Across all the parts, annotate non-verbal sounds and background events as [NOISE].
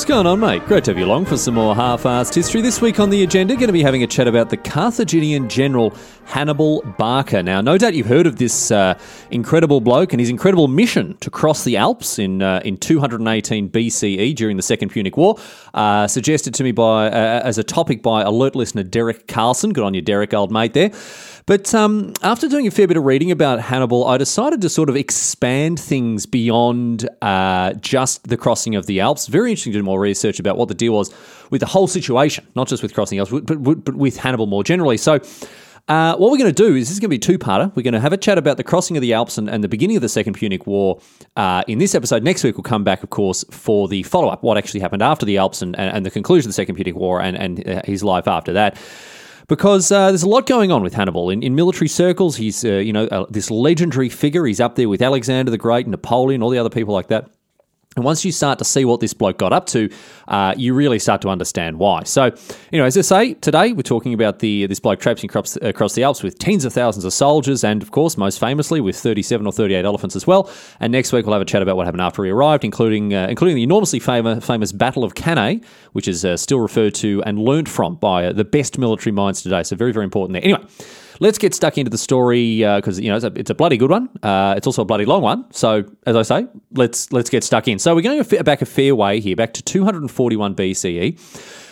What's going on, mate? Great to have you along for some more half-assed history. This week on the agenda, going to be having a chat about the Carthaginian general Hannibal Barca. Now, no doubt you've heard of this uh, incredible bloke and his incredible mission to cross the Alps in uh, in 218 BCE during the Second Punic War. Uh, suggested to me by uh, as a topic by alert listener Derek Carlson. Good on you, Derek, old mate there. But um, after doing a fair bit of reading about Hannibal, I decided to sort of expand things beyond uh, just the crossing of the Alps. Very interesting to do more research about what the deal was with the whole situation, not just with crossing the Alps, but, but, but with Hannibal more generally. So. Uh, what we're going to do is this is going to be two parter. We're going to have a chat about the crossing of the Alps and, and the beginning of the Second Punic War uh, in this episode. Next week, we'll come back, of course, for the follow up what actually happened after the Alps and, and, and the conclusion of the Second Punic War and, and uh, his life after that because uh, there's a lot going on with Hannibal. In, in military circles, he's uh, you know uh, this legendary figure. He's up there with Alexander the Great, Napoleon, all the other people like that. And once you start to see what this bloke got up to, uh, you really start to understand why. So, you know, as I say, today we're talking about the this bloke traipsing across, across the Alps with tens of thousands of soldiers, and of course, most famously, with 37 or 38 elephants as well. And next week we'll have a chat about what happened after he arrived, including uh, including the enormously famous, famous Battle of Cannae, which is uh, still referred to and learned from by uh, the best military minds today. So, very, very important there. Anyway. Let's get stuck into the story because uh, you know it's a, it's a, bloody good one. Uh, it's also a bloody long one. So as I say, let's let's get stuck in. So we're going back a fair way here, back to 241 BCE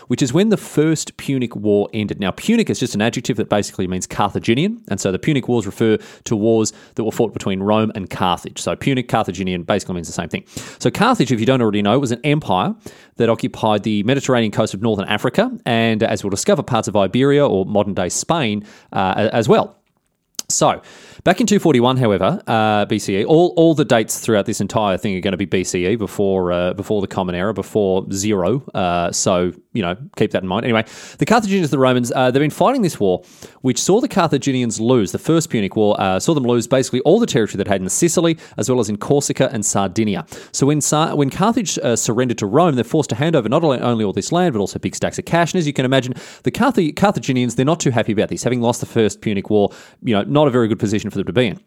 which is when the First Punic War ended. Now, Punic is just an adjective that basically means Carthaginian, and so the Punic Wars refer to wars that were fought between Rome and Carthage. So Punic, Carthaginian basically means the same thing. So Carthage, if you don't already know, was an empire that occupied the Mediterranean coast of northern Africa, and as we'll discover, parts of Iberia or modern day Spain uh, as well. So, back in 241, however, uh, BCE, all, all the dates throughout this entire thing are going to be BCE before uh, before the Common Era, before zero. Uh, so, you know, keep that in mind. Anyway, the Carthaginians, the Romans, uh, they've been fighting this war, which saw the Carthaginians lose. The First Punic War uh, saw them lose basically all the territory they had in Sicily, as well as in Corsica and Sardinia. So, when Sar- when Carthage uh, surrendered to Rome, they're forced to hand over not only all this land, but also big stacks of cash. And as you can imagine, the Carth- Carthaginians, they're not too happy about this, having lost the First Punic War. You know, not a very good position for them to be in.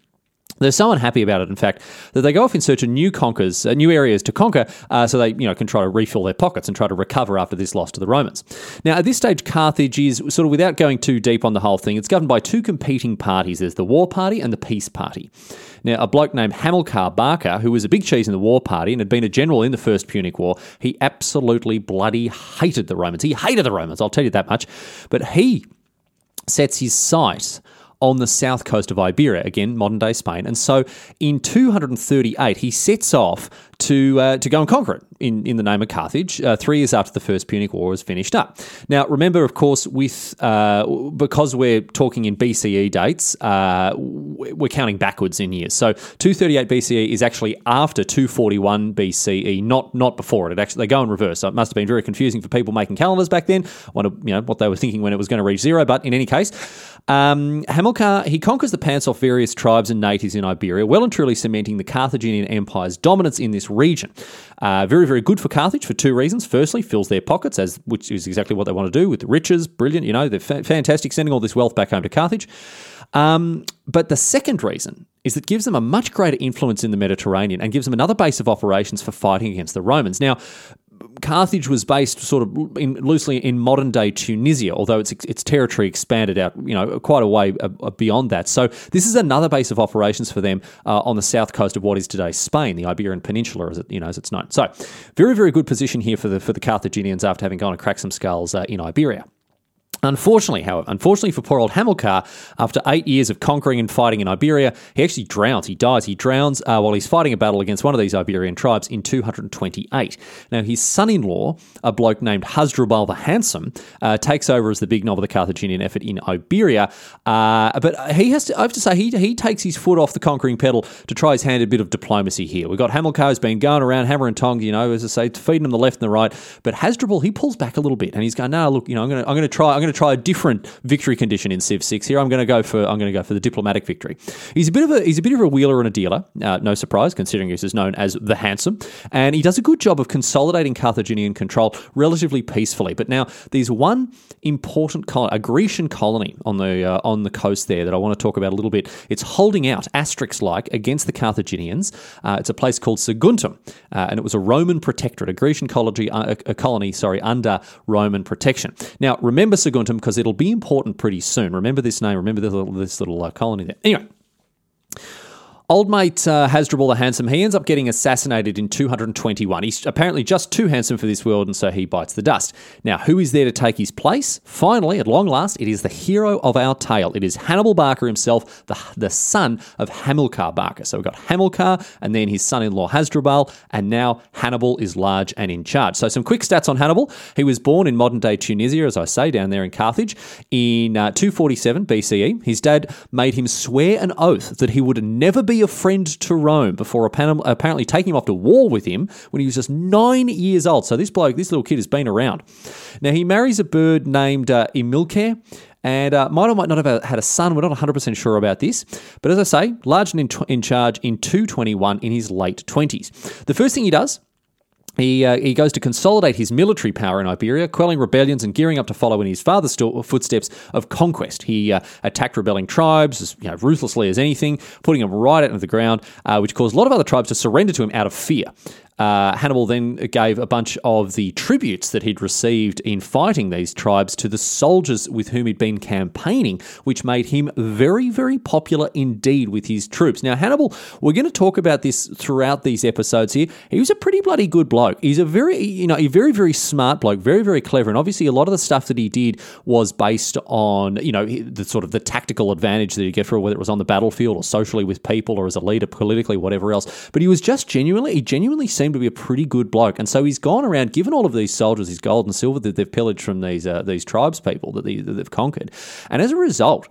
They're so unhappy about it, in fact, that they go off in search of new conquers, uh, new areas to conquer, uh, so they you know can try to refill their pockets and try to recover after this loss to the Romans. Now, at this stage, Carthage is sort of without going too deep on the whole thing. It's governed by two competing parties. There's the War Party and the Peace Party. Now, a bloke named Hamilcar Barca, who was a big cheese in the War Party and had been a general in the First Punic War, he absolutely bloody hated the Romans. He hated the Romans. I'll tell you that much. But he sets his sights on the south coast of Iberia, again, modern day Spain. And so in 238, he sets off to uh, to go and conquer it in, in the name of Carthage. Uh, three years after the First Punic War was finished up. Now, remember, of course, with uh, because we're talking in BCE dates, uh, we're counting backwards in years. So 238 BCE is actually after 241 BCE, not not before it. It actually they go in reverse. So it must have been very confusing for people making calendars back then. Wonder you know what they were thinking when it was going to reach zero. But in any case. Um, Hamilcar, he conquers the Pants off various tribes and natives in Iberia, well and truly cementing the Carthaginian Empire's dominance in this region. Uh, very, very good for Carthage for two reasons. Firstly, fills their pockets, as which is exactly what they want to do with riches. Brilliant, you know, they're fa- fantastic, sending all this wealth back home to Carthage. Um, but the second reason is that gives them a much greater influence in the Mediterranean and gives them another base of operations for fighting against the Romans. Now, Carthage was based sort of in, loosely in modern day Tunisia, although its its territory expanded out, you know, quite a way uh, uh, beyond that. So this is another base of operations for them uh, on the south coast of what is today Spain, the Iberian Peninsula, as it you know as it's known. So very very good position here for the for the Carthaginians after having gone and cracked some skulls uh, in Iberia. Unfortunately, however, unfortunately for poor old Hamilcar, after eight years of conquering and fighting in Iberia, he actually drowns. He dies. He drowns uh, while he's fighting a battle against one of these Iberian tribes in 228. Now, his son-in-law, a bloke named Hasdrubal the Handsome, uh, takes over as the big knob of the Carthaginian effort in Iberia. Uh, but he has to, I have to say, he, he takes his foot off the conquering pedal to try his hand at a bit of diplomacy here. We've got Hamilcar who's been going around hammer and tongs, you know, as I say, feeding him the left and the right. But Hasdrubal, he pulls back a little bit and he's going, no, look, you know, I'm going to I'm to try, I'm going to try a different victory condition in Civ Six. Here, I'm going to go for I'm going to go for the diplomatic victory. He's a bit of a he's a bit of a wheeler and a dealer. Uh, no surprise, considering he's known as the handsome, and he does a good job of consolidating Carthaginian control relatively peacefully. But now there's one important col- a Grecian colony on the uh, on the coast there that I want to talk about a little bit. It's holding out Asterix like against the Carthaginians. Uh, it's a place called Saguntum, uh, and it was a Roman protectorate, a Grecian colony, uh, a colony, sorry, under Roman protection. Now remember because it'll be important pretty soon. Remember this name. Remember this little, this little uh, colony there. Anyway. Old mate uh, Hasdrubal the Handsome, he ends up getting assassinated in 221. He's apparently just too handsome for this world, and so he bites the dust. Now, who is there to take his place? Finally, at long last, it is the hero of our tale. It is Hannibal Barca himself, the, the son of Hamilcar Barca. So we've got Hamilcar, and then his son in law Hasdrubal, and now Hannibal is large and in charge. So, some quick stats on Hannibal. He was born in modern day Tunisia, as I say, down there in Carthage, in uh, 247 BCE. His dad made him swear an oath that he would never be a friend to Rome before apparently taking him off to war with him when he was just nine years old. So this bloke, this little kid, has been around. Now he marries a bird named uh, Imilce. And uh, might or might not have had a son. We're not 100% sure about this. But as I say, large and in, in charge in 221 in his late 20s. The first thing he does he, uh, he goes to consolidate his military power in Iberia, quelling rebellions and gearing up to follow in his father's footsteps of conquest. He uh, attacked rebelling tribes as you know, ruthlessly as anything, putting them right out of the ground, uh, which caused a lot of other tribes to surrender to him out of fear. Uh, Hannibal then gave a bunch of the tributes that he'd received in fighting these tribes to the soldiers with whom he'd been campaigning, which made him very, very popular indeed with his troops. Now, Hannibal, we're going to talk about this throughout these episodes here. He was a pretty bloody good bloke. He's a very, you know, a very, very smart bloke, very, very clever. And obviously, a lot of the stuff that he did was based on, you know, the sort of the tactical advantage that you get for whether it was on the battlefield or socially with people or as a leader politically, whatever else. But he was just genuinely, he genuinely seemed to be a pretty good bloke. And so he's gone around, given all of these soldiers his gold and silver that they've pillaged from these uh, these tribes people that, they, that they've conquered. And as a result,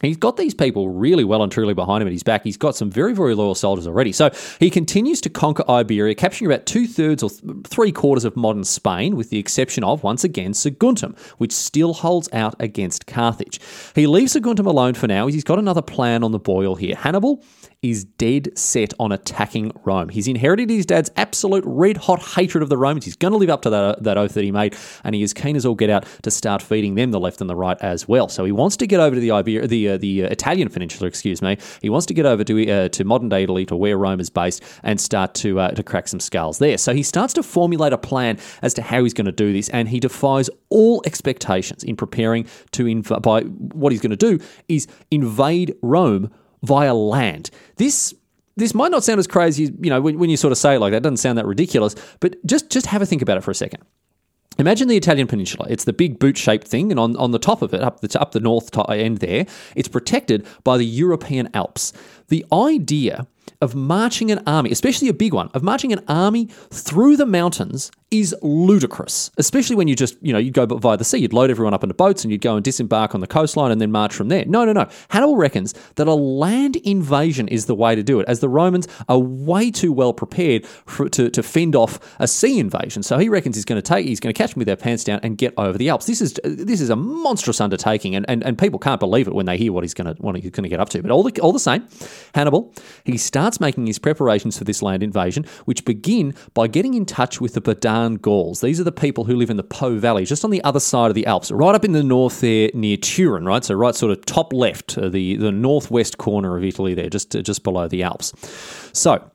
He's got these people really well and truly behind him at his back. He's got some very, very loyal soldiers already. So he continues to conquer Iberia, capturing about two thirds or three quarters of modern Spain, with the exception of, once again, Saguntum, which still holds out against Carthage. He leaves Saguntum alone for now. He's got another plan on the boil here. Hannibal is dead set on attacking Rome. He's inherited his dad's absolute red hot hatred of the Romans. He's going to live up to that, that oath that he made, and he is keen as all get out to start feeding them the left and the right as well. So he wants to get over to the the uh, the uh, Italian peninsula, excuse me. He wants to get over to uh, to modern day Italy, to where Rome is based, and start to uh, to crack some skulls there. So he starts to formulate a plan as to how he's going to do this, and he defies all expectations in preparing to inv- by what he's going to do is invade Rome via land. This this might not sound as crazy, you know, when, when you sort of say it like that, it doesn't sound that ridiculous, but just just have a think about it for a second. Imagine the Italian peninsula. It's the big boot-shaped thing, and on, on the top of it, up the up the north end there, it's protected by the European Alps. The idea of marching an army, especially a big one, of marching an army through the mountains is ludicrous, especially when you just, you know, you'd go via the sea. You'd load everyone up into boats and you'd go and disembark on the coastline and then march from there. No, no, no. Hannibal reckons that a land invasion is the way to do it, as the Romans are way too well prepared for, to, to fend off a sea invasion. So he reckons he's going to take, he's going to catch them with their pants down and get over the Alps. This is this is a monstrous undertaking, and, and, and people can't believe it when they hear what he's going to to get up to. But all the all the same, Hannibal he starts making his preparations for this land invasion, which begin by getting in touch with the Padan Gauls. These are the people who live in the Po Valley, just on the other side of the Alps, right up in the north there near Turin, right? So right sort of top left, uh, the, the northwest corner of Italy there, just, uh, just below the Alps. So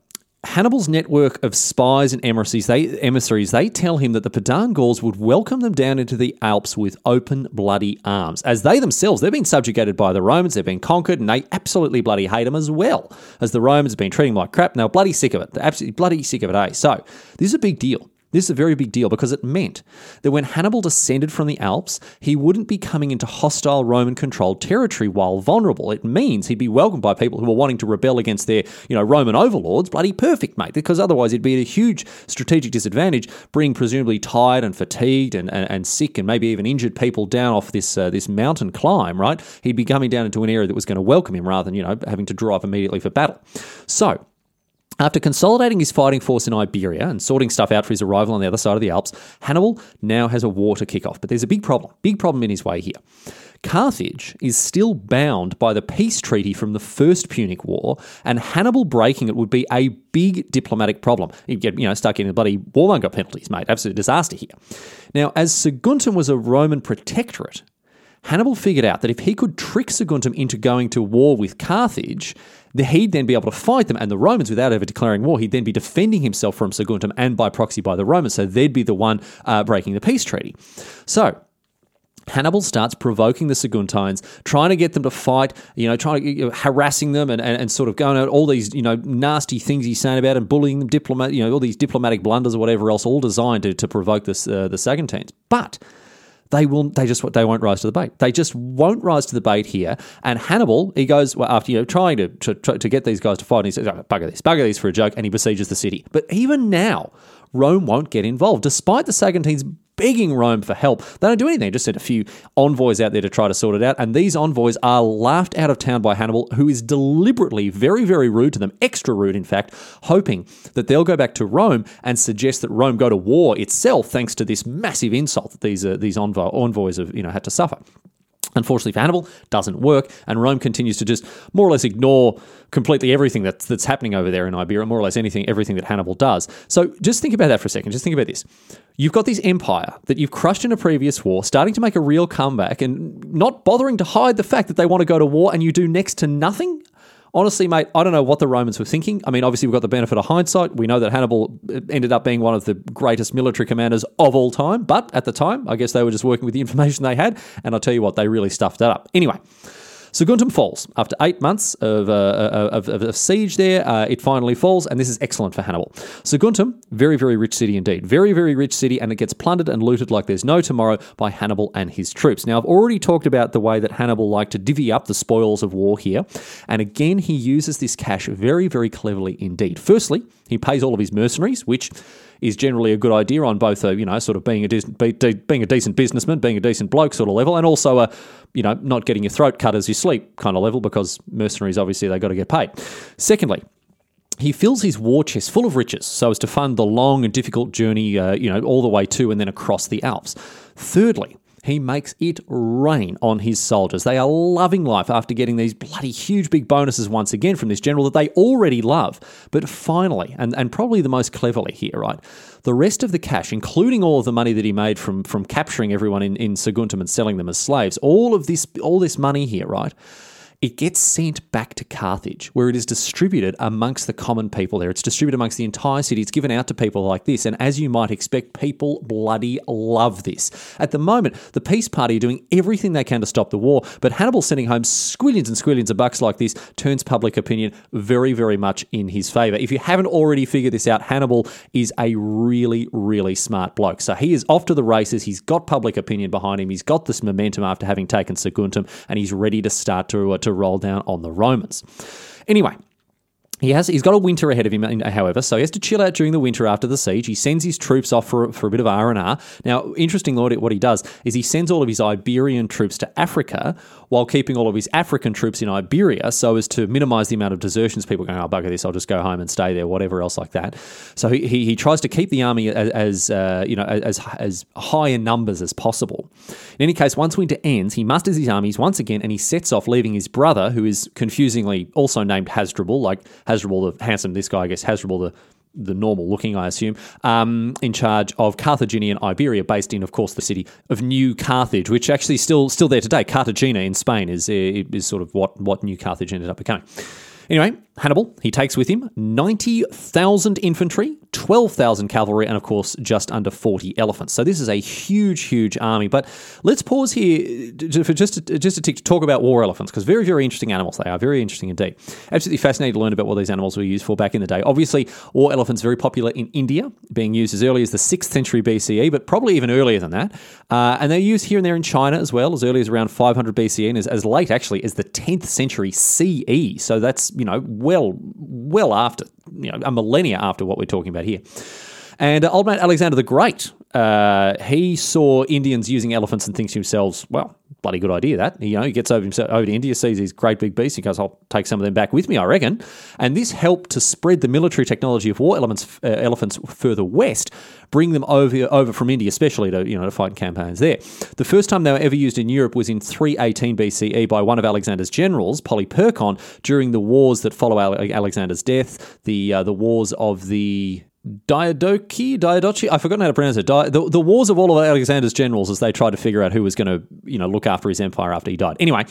Hannibal's network of spies and emissaries they, emissaries, they tell him that the Padan Gauls would welcome them down into the Alps with open, bloody arms. As they themselves, they've been subjugated by the Romans, they've been conquered, and they absolutely bloody hate them as well. As the Romans have been treating them like crap, and they're bloody sick of it. They're absolutely bloody sick of it, eh? So, this is a big deal. This is a very big deal because it meant that when Hannibal descended from the Alps, he wouldn't be coming into hostile Roman controlled territory while vulnerable. It means he'd be welcomed by people who were wanting to rebel against their, you know, Roman overlords. Bloody perfect, mate, because otherwise he'd be at a huge strategic disadvantage, bringing presumably tired and fatigued and, and, and sick and maybe even injured people down off this uh, this mountain climb, right? He'd be coming down into an area that was going to welcome him rather than, you know, having to up immediately for battle. So, after consolidating his fighting force in Iberia and sorting stuff out for his arrival on the other side of the Alps, Hannibal now has a war to kick off. But there's a big problem, big problem in his way here. Carthage is still bound by the peace treaty from the First Punic War, and Hannibal breaking it would be a big diplomatic problem. You'd get, you know, stuck in the bloody warmonger penalties, mate. Absolute disaster here. Now, as Saguntum was a Roman protectorate, Hannibal figured out that if he could trick Saguntum into going to war with Carthage, he'd then be able to fight them, and the Romans, without ever declaring war, he'd then be defending himself from Saguntum and by proxy by the Romans. So they'd be the one uh, breaking the peace treaty. So Hannibal starts provoking the Saguntines, trying to get them to fight, you know, trying to you know, harassing them and, and, and, sort of going out all these, you know, nasty things he's saying about and bullying them, diplomat, you know, all these diplomatic blunders or whatever else, all designed to, to provoke this, uh, the Saguntines. But they will they just they won't rise to the bait. They just won't rise to the bait here. And Hannibal, he goes well, after you know trying to, to to get these guys to fight. And he says, oh, "Bugger this, bugger these for a joke," and he besieges the city. But even now, Rome won't get involved, despite the Saguntines begging Rome for help. They don't do anything. They just send a few envoys out there to try to sort it out. And these envoys are laughed out of town by Hannibal, who is deliberately very, very rude to them, extra rude, in fact, hoping that they'll go back to Rome and suggest that Rome go to war itself, thanks to this massive insult that these uh, these envoys have you know had to suffer. Unfortunately for Hannibal, doesn't work, and Rome continues to just more or less ignore completely everything that's that's happening over there in Iberia, more or less anything, everything that Hannibal does. So just think about that for a second. Just think about this. You've got this empire that you've crushed in a previous war, starting to make a real comeback and not bothering to hide the fact that they want to go to war, and you do next to nothing honestly, mate, I don't know what the Romans were thinking. I mean, obviously, we've got the benefit of hindsight. We know that Hannibal uh, ended up being one of the greatest military commanders of all time. But at the time, I guess they were just working with the [LAUGHS] information they had. And I'll tell you what, they really stuffed that up. Anyway. Saguntum falls. After eight months of, uh, uh, of, of, of, siege there, uh, it finally falls, and this is excellent for Hannibal. So Saguntum, very, very rich city indeed. Very, very rich city, and it gets plundered and looted like there's no tomorrow by Hannibal and his troops. Now, I've already talked about the way that Hannibal liked to divvy up the spoils of war here, and again, he uses this cash very, very cleverly indeed. Firstly, he pays all of his mercenaries, which is generally a good idea on both a you know sort of being a de- being a decent businessman, being a decent bloke sort of level, and also a you know not getting your throat cut as you sleep kind of level because mercenaries obviously they got to get paid. Secondly, he fills his war chest full of riches so as to fund the long and difficult journey, uh, you know, all the way to and then across the Alps. Thirdly, he makes it rain on his soldiers. They are loving life after getting these bloody huge big bonuses once again from this general that they already love. But finally, and, and probably the most cleverly here, right? The rest of the cash, including all of the money that he made from, from capturing everyone in, in Saguntum and selling them as slaves, all of this all this money here, right? It gets sent back to Carthage, where it is distributed amongst the common people there. It's distributed amongst the entire city. It's given out to people like this. And as you might expect, people bloody love this. At the moment, the peace party are doing everything they can to stop the war, but Hannibal sending home squillions and squillions of bucks like this turns public opinion very, very much in his favour. If you haven't already figured this out, Hannibal is a really, really smart bloke. So he is off to the races. He's got public opinion behind him. He's got this momentum after having taken Saguntum, and he's ready to start to, uh, to roll down on the Romans. Anyway, he has he's got a winter ahead of him, however, so he has to chill out during the winter after the siege. He sends his troops off for, for a bit of R and R. Now, interesting, Lord, what he does is he sends all of his Iberian troops to Africa while keeping all of his African troops in Iberia, so as to minimise the amount of desertions. People going, "Oh, bugger this! I'll just go home and stay there," whatever else like that. So he, he, he tries to keep the army as, as uh, you know as as high in numbers as possible. In any case, once winter ends, he musters his armies once again and he sets off, leaving his brother, who is confusingly also named Hasdrubal, like Hasdrubal the handsome, this guy, I guess, Hasdrubal the the normal looking, I assume, um, in charge of Carthaginian Iberia, based in, of course, the city of New Carthage, which actually still still there today. Cartagena in Spain is is sort of what what New Carthage ended up becoming. Anyway, Hannibal, he takes with him 90,000 infantry, 12,000 cavalry, and of course, just under 40 elephants. So this is a huge, huge army. But let's pause here for just to, just to talk about war elephants, because very, very interesting animals they are. Very interesting indeed. Absolutely fascinating to learn about what these animals were used for back in the day. Obviously, war elephants very popular in India, being used as early as the 6th century BCE, but probably even earlier than that. Uh, and they're used here and there in China as well, as early as around 500 BCE, and as, as late actually as the 10th century CE. So that's, you know, well, well after, you know, a millennia after what we're talking about here. And uh, old man Alexander the Great, uh, he saw Indians using elephants and thinks to himself, well, bloody good idea that. You know, he gets over, himself, over to India, sees these great big beasts, he goes, I'll take some of them back with me, I reckon. And this helped to spread the military technology of war elements, uh, elephants further west, bring them over over from India, especially to you know to fight campaigns there. The first time they were ever used in Europe was in 318 BCE by one of Alexander's generals, Polyperchon, during the wars that follow Alexander's death, the uh, the wars of the Diadochi, Diadochi, I've forgotten how to pronounce it. Di- the, the wars of all of Alexander's generals as they tried to figure out who was going to, you know, look after his empire after he died. Anyway,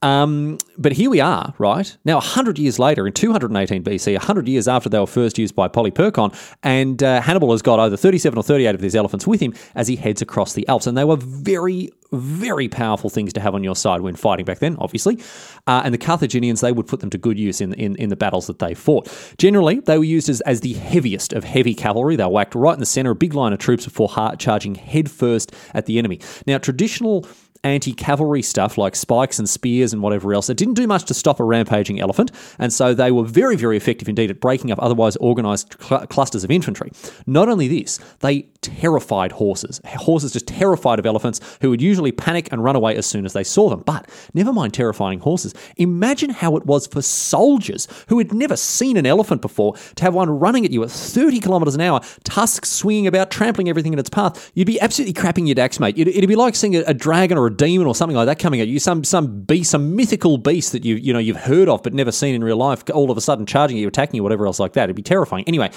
um, but here we are, right? Now, 100 years later, in 218 BC, 100 years after they were first used by Polyperchon, and uh, Hannibal has got either 37 or 38 of these elephants with him as he heads across the Alps. And they were very, very powerful things to have on your side when fighting back then, obviously. Uh, and the Carthaginians, they would put them to good use in, in, in the battles that they fought. Generally, they were used as, as the heaviest of heavy cavalry. They were whacked right in the center, a big line of troops before charging headfirst at the enemy. Now, traditional anti cavalry stuff like spikes and spears and whatever else. It didn't do much to stop a rampaging elephant, and so they were very, very effective indeed at breaking up otherwise organized cl- clusters of infantry. Not only this, they terrified horses. Horses just terrified of elephants who would usually panic and run away as soon as they saw them. But never mind terrifying horses. Imagine how it was for soldiers who had never seen an elephant before to have one running at you at 30 kilometers an hour, tusks swinging about, trampling everything in its path. You'd be absolutely crapping your dacks, mate. It'd, it'd be like seeing a, a dragon or a demon or something like that coming at you, some some beast, some mythical beast that you you know you've heard of but never seen in real life, all of a sudden charging you, attacking you, whatever else like that. It'd be terrifying. Anyway,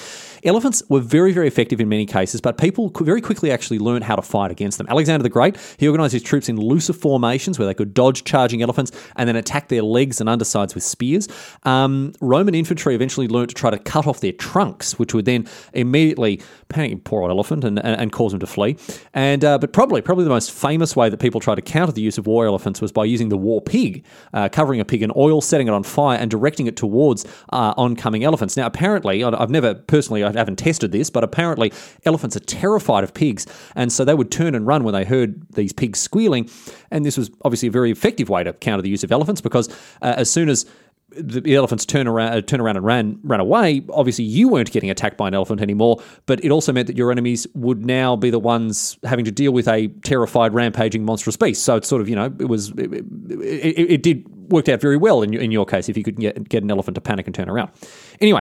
elephants were very very effective in many cases, but people very quickly actually learned how to fight against them. Alexander the Great he organised his troops in looser formations where they could dodge charging elephants and then attack their legs and undersides with spears. Um, Roman infantry eventually learned to try to cut off their trunks, which would then immediately panic poor old elephant and, and, and cause them to flee. And uh, but probably probably the most famous way that people tried to counter the use of war elephants was by using the war pig, uh, covering a pig in oil, setting it on fire, and directing it towards uh, oncoming elephants. Now, apparently, I've never personally, I haven't tested this, but apparently, elephants are terrified of pigs, and so they would turn and run when they heard these pigs squealing. And this was obviously a very effective way to counter the use of elephants because uh, as soon as the elephants turn around, uh, turn around and ran ran away. Obviously, you weren't getting attacked by an elephant anymore, but it also meant that your enemies would now be the ones having to deal with a terrified, rampaging, monstrous beast. So it's sort of you know it was it, it, it did worked out very well in in your case if you could get get an elephant to panic and turn around. Anyway.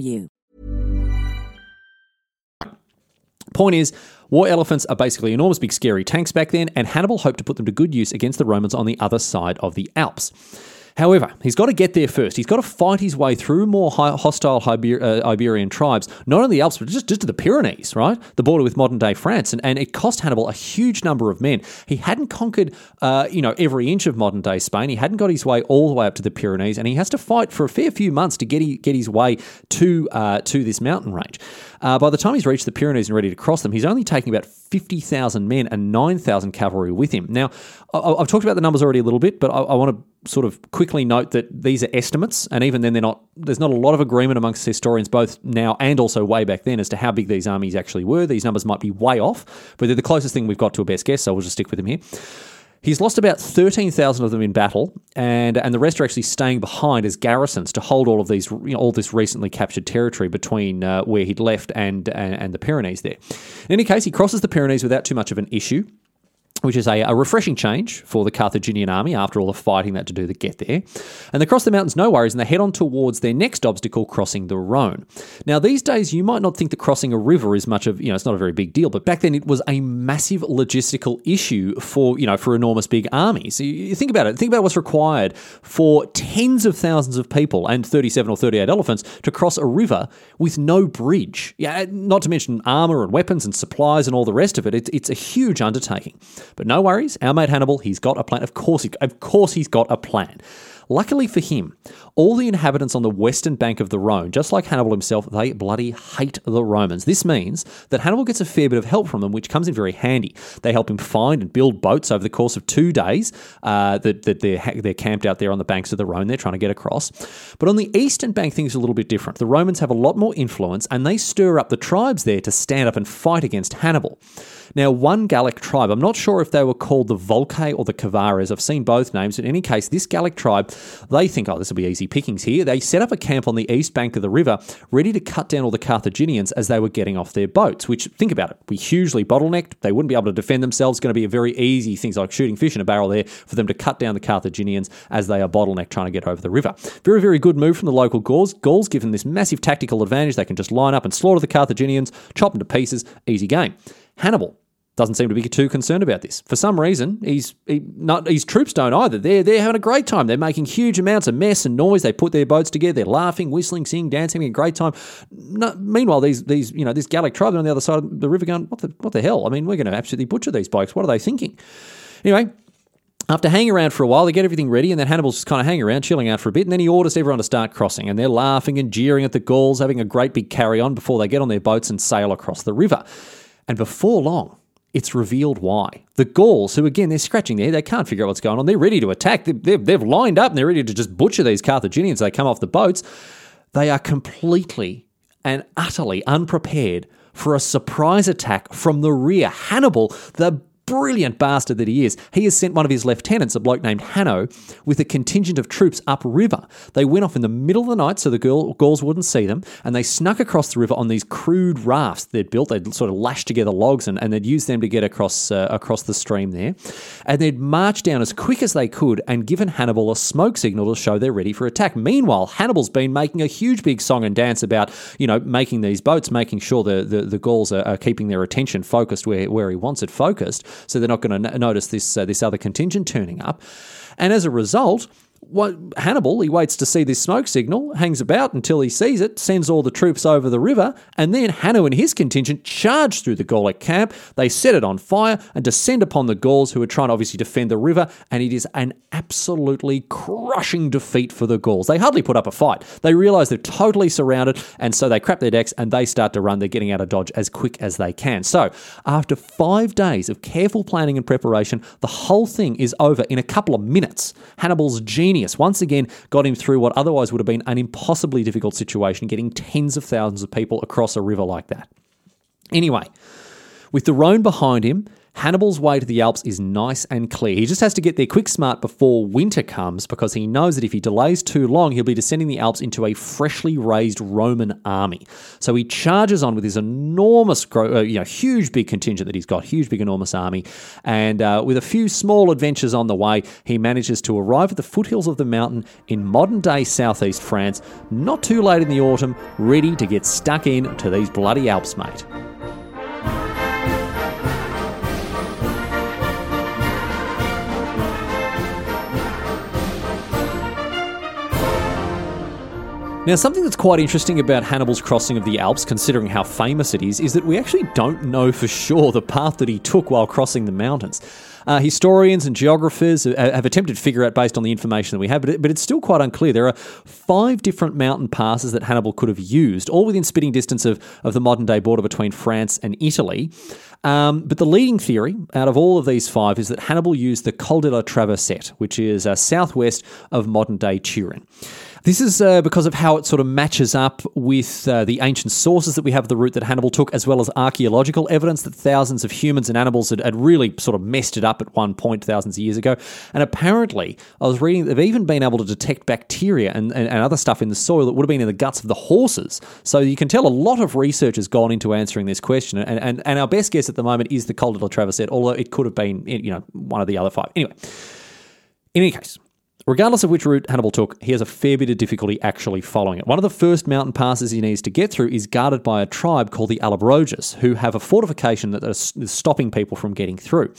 you. Point is, war elephants are basically enormous, big, scary tanks back then, and Hannibal hoped to put them to good use against the Romans on the other side of the Alps. However, he's got to get there first. He's got to fight his way through more hostile Iber- uh, Iberian tribes, not only the Alps, but just, just to the Pyrenees, right? The border with modern day France. And, and it cost Hannibal a huge number of men. He hadn't conquered, uh, you know, every inch of modern day Spain. He hadn't got his way all the way up to the Pyrenees, and he has to fight for a fair few months to get, he, get his way to, uh, to this mountain range. Uh, by the time he's reached the Pyrenees and ready to cross them, he's only taking about 50,000 men and 9,000 cavalry with him. Now, I've talked about the numbers already a little bit, but I, I want to sort of quickly note that these are estimates, and even then, they're not. There's not a lot of agreement amongst historians, both now and also way back then, as to how big these armies actually were. These numbers might be way off, but they're the closest thing we've got to a best guess, so we'll just stick with them here. He's lost about 13,000 of them in battle, and, and the rest are actually staying behind as garrisons to hold all of these, you know, all this recently captured territory between uh, where he'd left and, and, and the Pyrenees there. In any case, he crosses the Pyrenees without too much of an issue which is a, a, refreshing change for the Carthaginian army after all the fighting that to do to get there. And they cross the mountains, no worries, and they head on towards their next obstacle, crossing the Rhone. Now, these days, you might not think that crossing a river is much of, you know, it's not a very big deal, but back then it was a massive logistical issue for, you know, for enormous big armies. So you think about it, think about what's required for tens of thousands of people and 37 or 38 elephants to cross a river with no bridge. Yeah, not to mention armor and weapons and supplies and all the rest of it. It's a huge undertaking. But no worries, our mate Hannibal, he's got a plan. Of course, he, of course, he's got a plan. Luckily for him, all the inhabitants on the western bank of the Rhone, just like Hannibal himself, they bloody hate the Romans. This means that Hannibal gets a fair bit of help from them, which comes in very handy. They help him find and build boats over the course of two days uh, that, that they're, they're camped out there on the banks of the Rhone. They're trying to get across. But on the eastern bank, things are a little bit different. The Romans have a lot more influence and they stir up the tribes there to stand up and fight against Hannibal. Now, one Gallic tribe, I'm not sure if they were called the Volcae or the Cavares. I've seen both names. In any case, this Gallic tribe, they think, oh, this will be easy pickings here. They set up a camp on the east bank of the river, ready to cut down all the Carthaginians as they were getting off their boats, which, think about it, we hugely bottlenecked. They wouldn't be able to defend themselves. It's going to be a very easy, things like shooting fish in a barrel there, for them to cut down the Carthaginians as they are bottlenecked trying to get over the river. Very, very good move from the local Gauls. Gauls given this massive tactical advantage. They can just line up and slaughter the Carthaginians, chop them to pieces, easy game. Hannibal, doesn't seem to be too concerned about this. For some reason, he's he, not his troops don't either. They're they're having a great time. They're making huge amounts of mess and noise. They put their boats together. They're laughing, whistling, singing, dancing, having a great time. No, meanwhile, these these you know this Gallic tribe on the other side of the river going, what the what the hell? I mean, we're going to absolutely butcher these blokes. What are they thinking? Anyway, after hanging around for a while, they get everything ready, and then Hannibal's just kind of hanging around, chilling out for a bit, and then he orders everyone to start crossing, and they're laughing and jeering at the Gauls, having a great big carry on before they get on their boats and sail across the river. And before long, it's revealed why. The Gauls, who again, they're scratching there, they can't figure out what's going on. They're ready to attack. They've, they've lined up and they're ready to just butcher these Carthaginians. They come off the boats. They are completely and utterly unprepared for a surprise attack from the rear. Hannibal, the brilliant bastard that he is, he has sent one of his lieutenants, a bloke named Hanno, with a contingent of troops upriver. They went off in the middle of the night so the Gauls wouldn't see them, and they snuck across the river on these crude rafts they'd built. They'd sort of lashed together logs and, and they'd use them to get across uh, across the stream there. And they'd march down as quick as they could and given Hannibal a smoke signal to show they're ready for attack. Meanwhile, Hannibal's been making a huge big song and dance about, you know, making these boats, making sure the, the, the Gauls are, are keeping their attention focused where, where he wants it focused so they're not going to notice this uh, this other contingent turning up. And as a result, Hannibal, he waits to see this smoke signal, hangs about until he sees it, sends all the troops over the river, and then Hanno and his contingent charge through the Gallic camp. They set it on fire and descend upon the Gauls, who are trying to obviously defend the river, and it is an absolutely crushing defeat for the Gauls. They hardly put up a fight. They realize they're totally surrounded, and so they crap their decks and they start to run. They're getting out of Dodge as quick as they can. So, after five days of careful planning and preparation, the whole thing is over in a couple of minutes. Hannibal's genius genius. Once again, got him through what otherwise would have been an impossibly difficult situation, getting tens of thousands of people across a river like that. Anyway, with the Rhone behind him, Hannibal's way to the Alps is nice and clear. He just has to get there quick smart before winter comes because he knows that if he delays too long, he'll be descending the Alps into a freshly raised Roman army. So he charges on with his enormous, uh, you know, huge big contingent that he's got, huge big enormous army. And uh, with a few small adventures on the way, he manages to arrive at the foothills of the mountain in modern day southeast France, not too late in the autumn, ready to get stuck in to these bloody Alps, mate. Now, something that's quite interesting about Hannibal's crossing of the Alps, considering how famous it is, is that we actually don't know for sure the path that he took while crossing the mountains. Uh, historians and geographers have attempted to figure out based on the information that we have, but, it, but it's still quite unclear. There are five different mountain passes that Hannibal could have used, all within spitting distance of, of the modern day border between France and Italy. Um, but the leading theory out of all of these five is that Hannibal used the Col de la Traversette, which is uh, southwest of modern day Turin. This is uh, because of how it sort of matches up with uh, the ancient sources that we have of the route that Hannibal took, as well as archaeological evidence that thousands of humans and animals had, had, really sort of messed it up at one point thousands of years ago. And apparently, I was reading they've even been able to detect bacteria and, and, and other stuff in the soil that would have been in the guts of the horses. So you can tell a lot of research has gone into answering this question. And, and, and our best guess at the moment is the Col de la Traversette, although it could have been you know one of the other five. Anyway, in any case. Regardless of which route Hannibal took, he has a fair bit of difficulty actually following it. One of the first mountain passes he needs to get through is guarded by a tribe called the Allobroges, who have a fortification that is stopping people from getting through.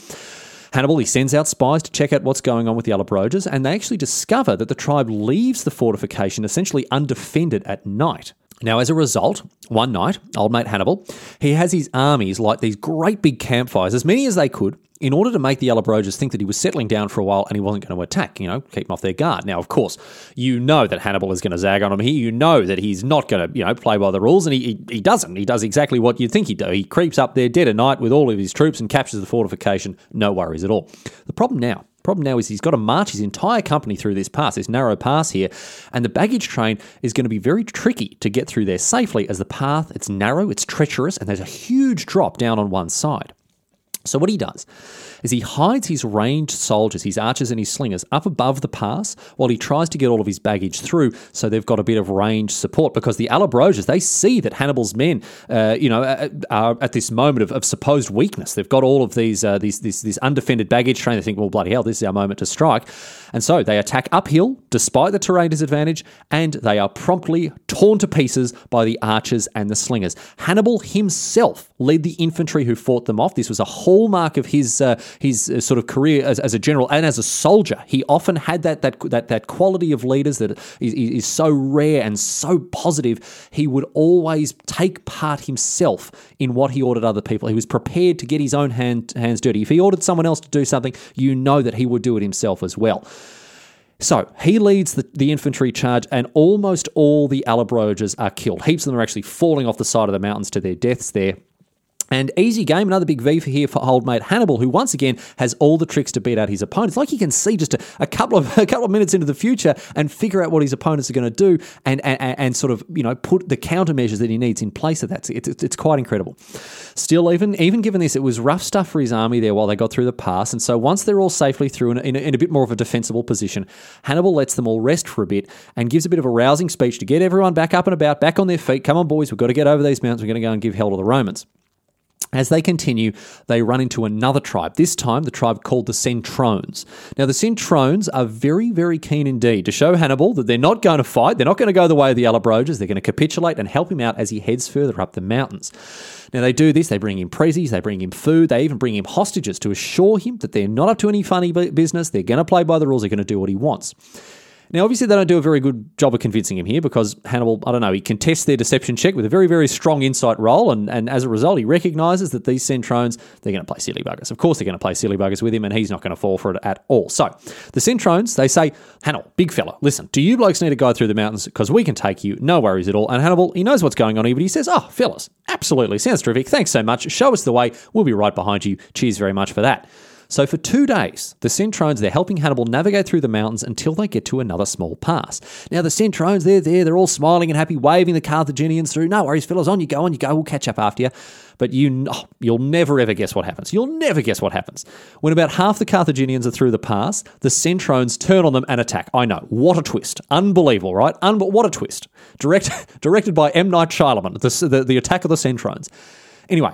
Hannibal, he sends out spies to check out what's going on with the Allobroges, and they actually discover that the tribe leaves the fortification essentially undefended at night. Now, as a result, one night, old mate Hannibal, he has his armies light these great big campfires, as many as they could, in order to make the Allobroges think that he was settling down for a while and he wasn't going to attack, you know, keep them off their guard. Now, of course, you know that Hannibal is going to zag on him here. You know that he's not going to, you know, play by the rules, and he, he, he doesn't. He does exactly what you'd think he'd do. He creeps up there dead of night with all of his troops and captures the fortification. No worries at all. The problem now Problem now is he's got to march his entire company through this pass, this narrow pass here, and the baggage train is going to be very tricky to get through there safely as the path, it's narrow, it's treacherous, and there's a huge drop down on one side. So what he does is he hides his ranged soldiers, his archers and his slingers, up above the pass while he tries to get all of his baggage through so they've got a bit of range support because the Allobroges, they see that Hannibal's men, uh, you know, are at this moment of, of, supposed weakness. They've got all of these, uh, these, this, this undefended baggage train. They think, well, bloody hell, this is our moment to strike. And so they attack uphill despite the terrain disadvantage and they are promptly torn to pieces by the archers and the slingers. Hannibal himself led the infantry who fought them off. This was a hallmark of his uh, his uh, sort of career as, as, a general and as a soldier. He often had that that that, that quality of leaders that is, is so rare and so positive. He would always take part himself in what he ordered other people. He was prepared to get his own hand, hands dirty. If he ordered someone else to do something, you know that he would do it himself as well. So he leads the, the, infantry charge, and almost all the Allobroges are killed. Heaps of them are actually falling off the side of the mountains to their deaths there. And easy game, another big V for here for old mate Hannibal, who once again has all the tricks to beat out his opponents. Like he can see just a, a couple of [LAUGHS] a couple of minutes into the future and figure out what his opponents are going to do, and, and and sort of you know put the countermeasures that he needs in place of that. It's, it's, it's quite incredible. Still, even even given this, it was rough stuff for his army there while they got through the pass. And so once they're all safely through in, in, in a bit more of a defensible position, Hannibal lets them all rest for a bit and gives a bit of a rousing speech to get everyone back up and about, back on their feet. Come on, boys, we've got to get over these mountains. We're going to go and give hell to the Romans. As they continue, they run into another tribe, this time the tribe called the Centrones. Now, the Centrones are very, very keen indeed to show Hannibal that they're not going to fight, they're not going to go the way of the Allobroges, they're going to capitulate and help him out as he heads further up the mountains. Now, they do this, they bring him prezzies, they bring him food, they even bring him hostages to assure him that they're not up to any funny business, they're going to play by the rules, they're going to do what he wants. Now, obviously, they don't do a very good job of convincing him here because Hannibal, I don't know, he contests their deception check with a very, very strong insight roll. And, and as a result, he recognizes that these Centrones, they're going to play silly buggers. Of course, they're going to play silly buggers with him, and he's not going to fall for it at all. So, the Centrones, they say, Hannibal, big fella, listen, do you blokes need to go through the mountains because we can take you? No worries at all. And Hannibal, he knows what's going on here, but he says, oh, fellas, absolutely, sounds terrific. Thanks so much. Show us the way. We'll be right behind you. Cheers very much for that. So for two days, the Centrones, they're helping Hannibal navigate through the mountains until they get to another small pass. Now the Centrones, they're there, they're all smiling and happy, waving the Carthaginians through. No worries, fellas, on you go, on you go, we'll catch up after you. But you, oh, you'll never ever guess what happens. You'll never guess what happens. When about half the Carthaginians are through the pass, the Centrones turn on them and attack. I know, what a twist. Unbelievable, right? Un- what a twist. Direct, [LAUGHS] directed by M. Night Shyamalan, the, the, the attack of the Centrones. Anyway,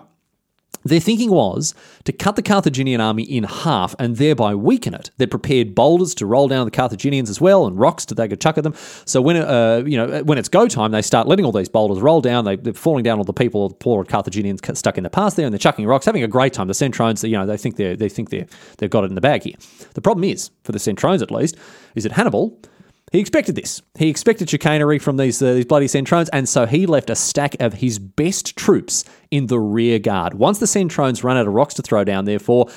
their thinking was to cut the Carthaginian army in half and thereby weaken it. They prepared boulders to roll down the Carthaginians as well, and rocks to they could chuck at them. So when uh, you know when it's go time, they start letting all these boulders roll down. They, are falling down all the people, the poor Carthaginians stuck in the pass there, and they're chucking rocks, having a great time. The Centrones, you know, they think they they think they they've got it in the bag here. The problem is for the Centrones at least is that Hannibal he expected this. He expected chicanery from these, uh, these bloody Centrones, and so he left a stack of his best troops in the rear guard. Once the Centrones run out of rocks to throw down, therefore,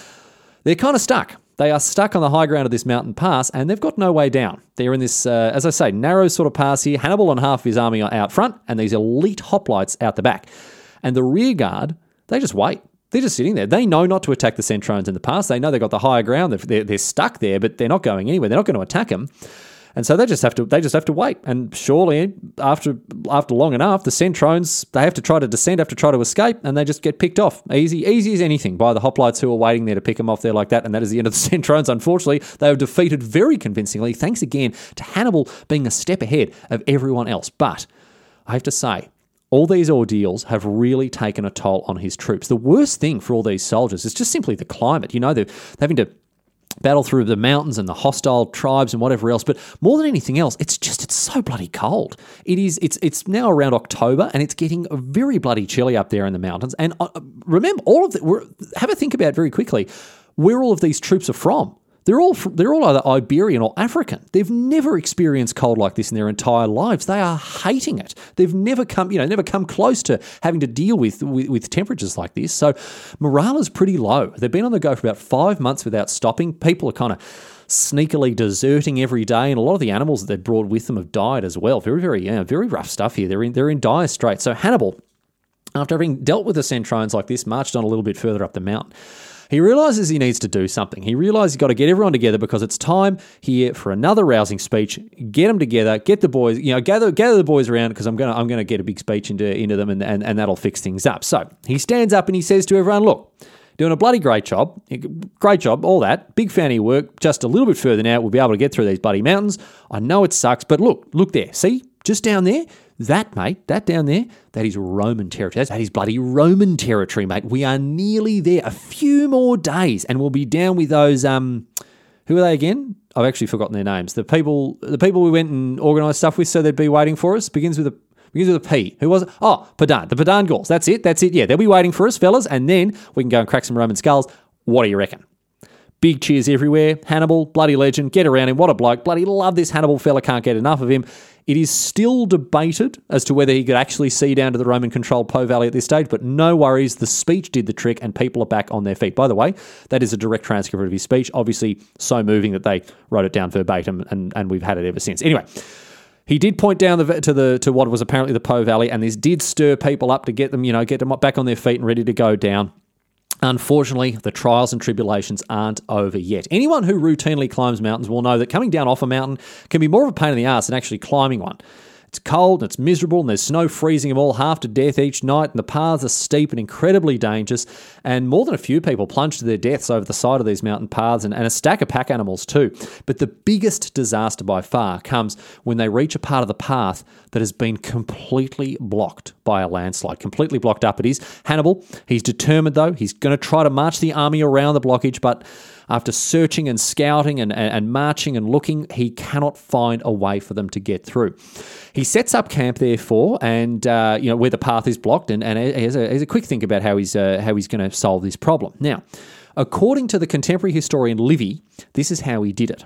they're kind of stuck. They are stuck on the high ground of this mountain pass, and they've got no way down. They're in this, uh, as I say, narrow sort of pass here. Hannibal and half of his army are out front, and these elite hoplites out the back. And the rear guard, they just wait. They're just sitting there. They know not to attack the Centrones in the pass. They know they've got the higher ground. They're, they're stuck there, but they're not going anywhere. They're not going to attack them. And so they just have to they just have to wait. And surely after after long enough, the Centrones they have to try to descend, have to try to escape, and they just get picked off. Easy, easy as anything by the hoplites who are waiting there to pick them off there like that. And that is the end of the [LAUGHS] Centrones. Unfortunately, they were defeated very convincingly, thanks again to Hannibal being a step ahead of everyone else. But I have to say, all these ordeals have really taken a toll on his troops. The worst thing for all these soldiers is just simply the climate. You know, they're having to battle through the mountains and the hostile tribes and whatever else. But more than anything else, it's just it's so bloody cold. It is. It's it's now around October and it's getting very bloody chilly up there in the mountains. And uh, remember, all of the have a think about very quickly where all of these troops are from. They're all they're all either Iberian or African. They've never experienced cold like this in their entire lives. They are hating it. They've never come, you know, never come close to having to deal with, with, with temperatures like this. So morale is pretty low. They've been on the go for about five months without stopping. People are kind of sneakily deserting every day, and a lot of the animals that they brought with them have died as well. Very, very, yeah, very rough stuff here. They're in they're in dire straits. So Hannibal, after having dealt with the Centrones like this, marched on a little bit further up the mountain. He realizes he needs to do something. He realizes he's got to get everyone together because it's time here for another rousing speech. Get them together, get the boys, you know, gather gather the boys around because I'm gonna I'm gonna get a big speech into into them and, and, and that'll fix things up. So he stands up and he says to everyone, look, doing a bloody great job. Great job, all that. Big fan of your work. Just a little bit further now, we'll be able to get through these bloody mountains. I know it sucks, but look, look there. See, just down there, that, mate, that down there, that is Roman territory. That is bloody Roman territory, mate. We are nearly there. A few more days, and we'll be down with those. Um, who are they again? I've actually forgotten their names. The people, the people we went and organised stuff with, so they'd be waiting for us. Begins with a begins with a P. Who was it? Oh, Padan. The Padan Gauls. That's it. That's it. Yeah, they'll be waiting for us, fellas, and then we can go and crack some Roman skulls. What do you reckon? Big cheers everywhere. Hannibal, bloody legend. Get around him. What a bloke. Bloody love this Hannibal fella. Can't get enough of him. It is still debated as to whether he could actually see down to the Roman controlled Po Valley at this stage, but no worries. The speech did the trick and people are back on their feet. By the way, that is a direct transcript of his speech. Obviously, so moving that they wrote it down verbatim and, and we've had it ever since. Anyway. He did point down the, to the to what was apparently the Po Valley, and this did stir people up to get them, you know, get them back on their feet and ready to go down. Unfortunately, the trials and tribulations aren't over yet. Anyone who routinely climbs mountains will know that coming down off a mountain can be more of a pain in the ass than actually climbing one. It's cold and it's miserable, and there's snow freezing them all half to death each night, and the paths are steep and incredibly dangerous. And more than a few people plunge to their deaths over the side of these mountain paths, and, and a stack of pack animals too. But the biggest disaster by far comes when they reach a part of the path that has been completely blocked by a landslide. Completely blocked up it is. Hannibal, he's determined though, he's going to try to march the army around the blockage, but after searching and scouting and, and, and marching and looking, he cannot find a way for them to get through. He sets up camp, therefore, and uh, you know where the path is blocked, and, and he, has a, he has a quick think about how he's uh, how he's going to solve this problem. Now, according to the contemporary historian Livy, this is how he did it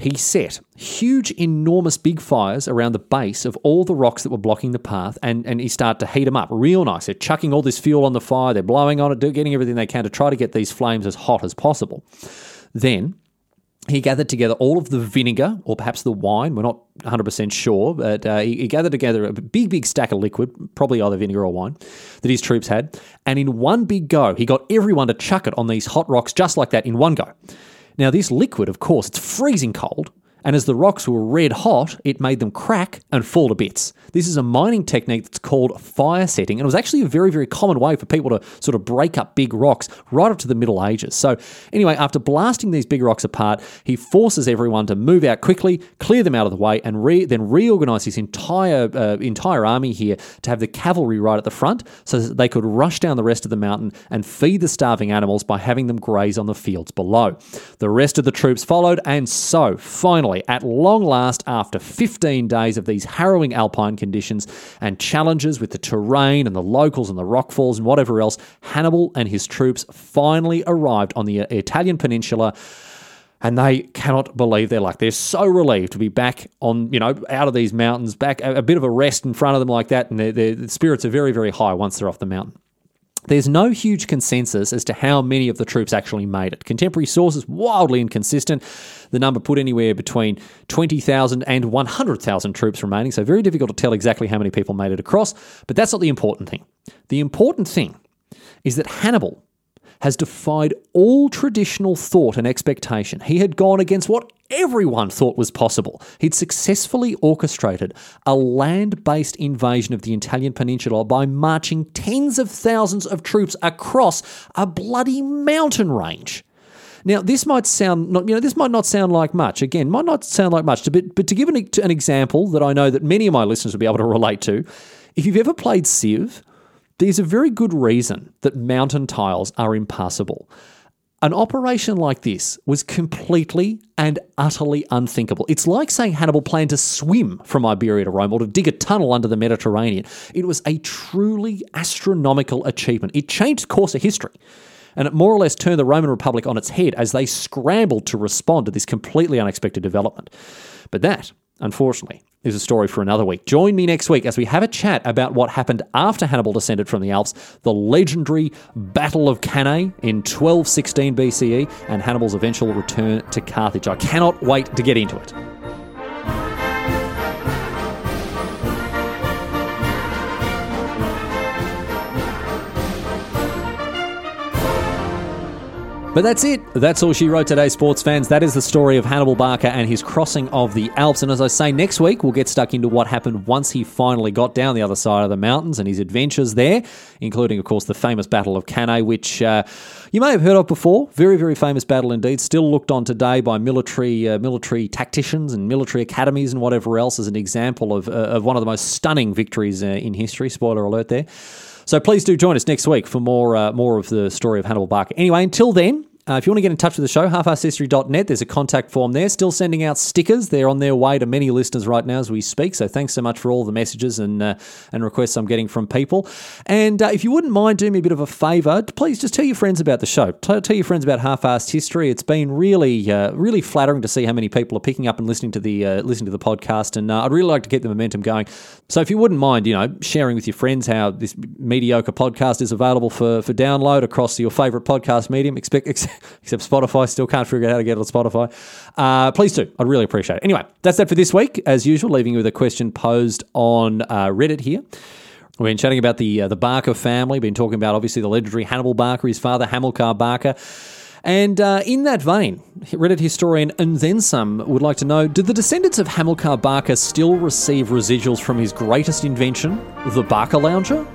he set huge, enormous big fires around the base of all the rocks that were blocking the path, and, and he started to heat them up real nice. They're chucking all this fuel on the fire, they're blowing on it, getting everything they can to try to get these flames as hot as possible. Then he gathered together all of the vinegar, or perhaps the wine. We're not 100% sure, but uh, he, he, gathered together a big, big stack of liquid, probably either vinegar or wine, that his troops had. And in one big go, he got everyone to chuck it on these hot rocks just like that in one go. Now, this liquid, of course, it's freezing cold, and as the rocks were red hot, it made them crack and fall to bits. This is a mining technique that's called fire setting, and it was actually a very, very common way for people to sort of break up big rocks right up to the Middle Ages. So, anyway, after blasting these big rocks apart, he forces everyone to move out quickly, clear them out of the way, and re- then reorganize his entire uh, entire army here to have the cavalry right at the front, so that they could rush down the rest of the mountain and feed the starving animals by having them graze on the fields below. The rest of the troops followed, and so finally finally, at long last, after 15 days of these harrowing alpine conditions and challenges with the terrain and the locals and the rockfalls and whatever else, Hannibal and his troops finally arrived on the Italian peninsula and they cannot believe their luck. They're so relieved to be back on, you know, out of these mountains, back a, bit of a rest in front of them like that, and their, their spirits are very, very high once they're off the mountain. There's no huge consensus as to how many of the troops actually made it. Contemporary sources wildly inconsistent. The number put anywhere between 20,000 and 100,000 troops remaining, so very difficult to tell exactly how many people made it across, but that's not the important thing. The important thing is that Hannibal has defied all traditional thought and expectation. He had gone against what everyone thought was possible. He'd successfully orchestrated a land based invasion of the Italian peninsula by marching tens of thousands of troops across a bloody mountain range. Now, this might sound, not, you know, this might not sound like much. Again, might not sound like much, but, but to give an, an example that I know that many of my listeners will be able to relate to, if you've ever played Civ, there's a very good reason that mountain tiles are impassable. An operation like this was completely and utterly unthinkable. It's like saying Hannibal planned to swim from Iberia to Rome or to dig a tunnel under the Mediterranean. It was a truly astronomical achievement. It changed the course of history. And it more or less turned the Roman Republic on its head as they scrambled to respond to this completely unexpected development. But that, unfortunately, is a story for another week. Join me next week as we have a chat about what happened after Hannibal descended from the Alps, the legendary Battle of Cannae in 1216 BCE, and Hannibal's eventual return to Carthage. I cannot wait to get into it. But that's it. That's all she wrote today, sports fans. That is the story of Hannibal Barca and his crossing of the Alps. And as I say, next week we'll get stuck into what happened once he finally got down the other side of the mountains and his adventures there, including, of course, the famous Battle of Cannae, which uh, you may have heard of before. Very, very famous battle indeed. Still looked on today by military uh, military tacticians and military academies and whatever else as an example of, uh, of one of the most stunning victories uh, in history. Spoiler alert there. So please do join us next week for more uh, more of the story of Hannibal Barca. Anyway, until then, uh, if you want to get in touch with the show, halfarsedhistory.net, there's a contact form there. Still sending out stickers. They're on their way to many listeners right now as we speak. So thanks so much for all the messages and uh, and requests I'm getting from people. And uh, if you wouldn't mind doing me a bit of a favour, please just tell your friends about the show. Tell, tell your friends about Half-Arsed History. It's been really uh, really flattering to see how many people are picking up and listening to the uh, listening to the podcast. And uh, I'd really like to keep the momentum going. So if you wouldn't mind, you know, sharing with your friends how this mediocre podcast is available for for download across your favourite podcast medium, expect, [LAUGHS] except Spotify. Still can't figure out how to get it on Spotify. Uh, please do. I'd really appreciate it. Anyway, that's that for this week. As usual, leaving you with a question posed on uh, Reddit here. We've been chatting about the uh, the Barca family. Been talking about obviously the legendary Hannibal Barca, his father Hamilcar Barca. And uh, in that vein, Reddit historian and then some would like to know: Did the descendants of Hamilcar Barca still receive residuals from his greatest invention, the Barker Lounger?